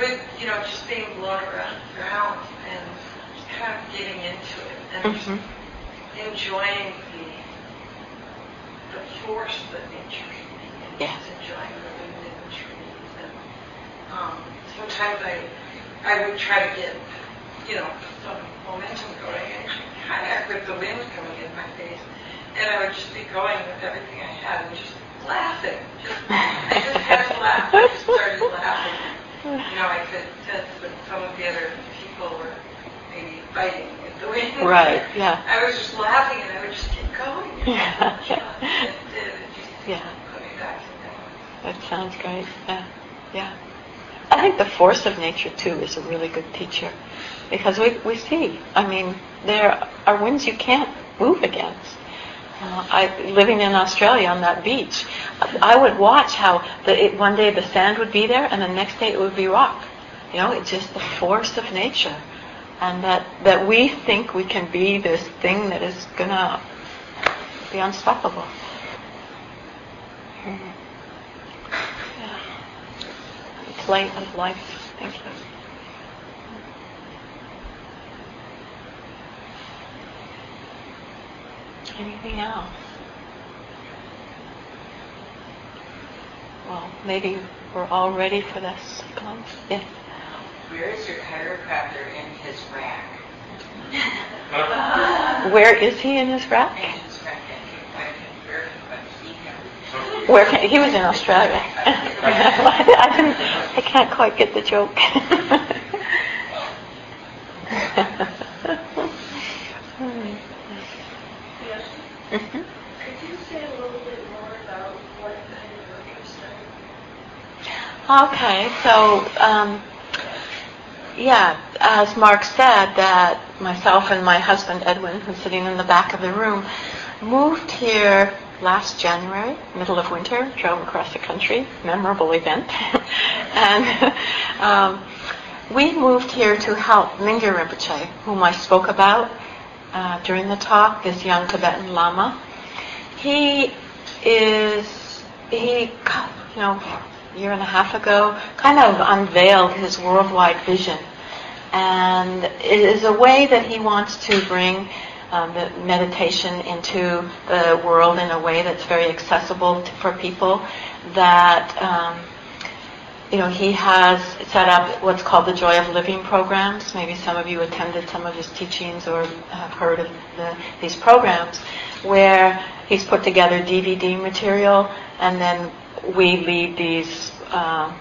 was, you know, just being blown around, around and kind of getting into it and Mhm. enjoying the the force that nature can be. And Yeah. just enjoying the wind in the trees. And um, sometimes I I would try to get you know some momentum going and kayak with the wind coming in my face, and I would just be going with everything I had and just laughing. Just, I just had to laugh. I just started laughing. You know, I could sense that some of the other people were maybe fighting the wind. Right, yeah. I was just laughing and I would just keep going. Yeah. And it just Yeah. put me back in balance. That sounds great. Yeah, yeah. I think the force of nature too is a really good teacher, because we we see. I mean, there are winds you can't move against. Uh, I living in Australia on that beach, I would watch how the, it, one day the sand would be there, and the next day it would be rock. You know, it's just the force of nature, and that that we think we can be this thing that is gonna be unstoppable. play of life. Thank you. Anything else? Well, maybe we're all ready for this. Come Yes. Where is your chiropractor in his rack? Where is he in his rack? In his rack, and he went and where can I see him? Where can, he was in Australia. I didn't. I can't quite get the joke. Yes. Mhm. Could you say a little bit more about what kind of work you're studying? Okay, so um, yeah, as Mark said, that myself and my husband Edwin, who's sitting in the back of the room, moved here last January, middle of winter, drove across the country, memorable event, and um, we moved here to help Mingyur Rinpoche, whom I spoke about uh, during the talk, this young Tibetan Lama. He is he, you know, year and a half ago, kind of unveiled his worldwide vision. And it is a way that he wants to bring um, the meditation into the world in a way that's very accessible to, for people. That um, you know, he has set up what's called the Joy of Living programs. Maybe some of you attended some of his teachings or have heard of the, these programs, where he's put together DVD material, and then we lead these uh,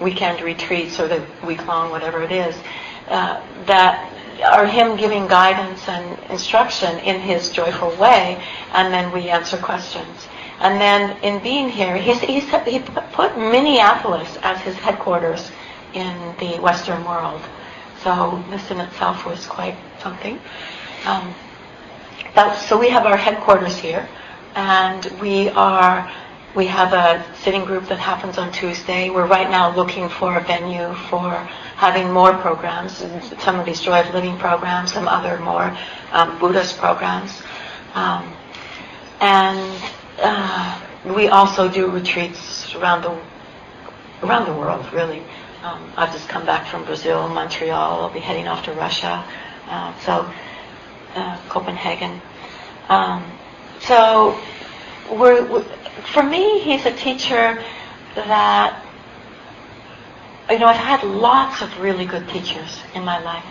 weekend retreats or the week long, whatever it is, uh, that are him giving guidance and instruction in his joyful way, and then we answer questions. And then in being here, he's, he's, he put Minneapolis as his headquarters in the Western world. So this in itself was quite something. Um, that, so we have our headquarters here, and we are we have a sitting group that happens on Tuesday. We're right now looking for a venue for having more programs, some of these Joy of Living programs, some other more um, Buddhist programs. Um, and uh, we also do retreats around the around the world, really. Um, I've just come back from Brazil, Montreal. I'll be heading off to Russia, uh, so uh, Copenhagen. Um, so we're, for me, he's a teacher that you know I've had lots of really good teachers in my life,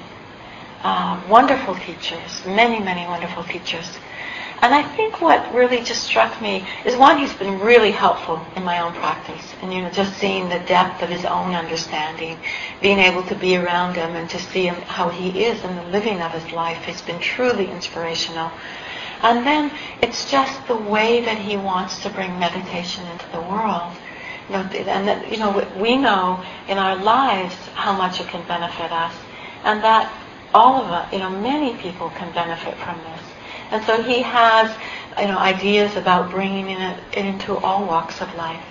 uh, wonderful teachers, many many wonderful teachers. And I think what really just struck me is one, he's been really helpful in my own practice. And, you know, just seeing the depth of his own understanding, being able to be around him and to see him, how he is in the living of his life has been truly inspirational. And then it's just the way that he wants to bring meditation into the world. You know, and that, you know, we know in our lives how much it can benefit us. And that all of us, you know, many people can benefit from this. And so he has, you know, ideas about bringing it, into all walks of life.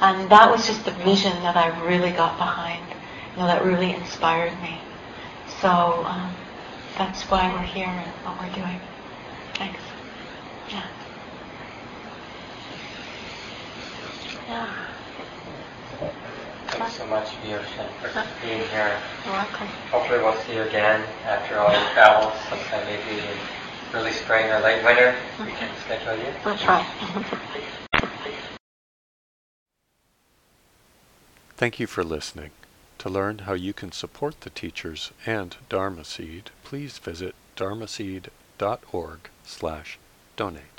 And that was just the vision that I really got behind, you know, that really inspired me. So um, that's why we're here and what we're doing. Thanks. Yeah. Yeah. Thanks so much, Myoshin, for being here. You're welcome. Hopefully we'll see you again after all your travels, sometime maybe in early spring or late winter. We can schedule you. We'll try. Thank you for listening. To learn how you can support the teachers and Dharma Seed, please visit dharmaseed.org slash donate.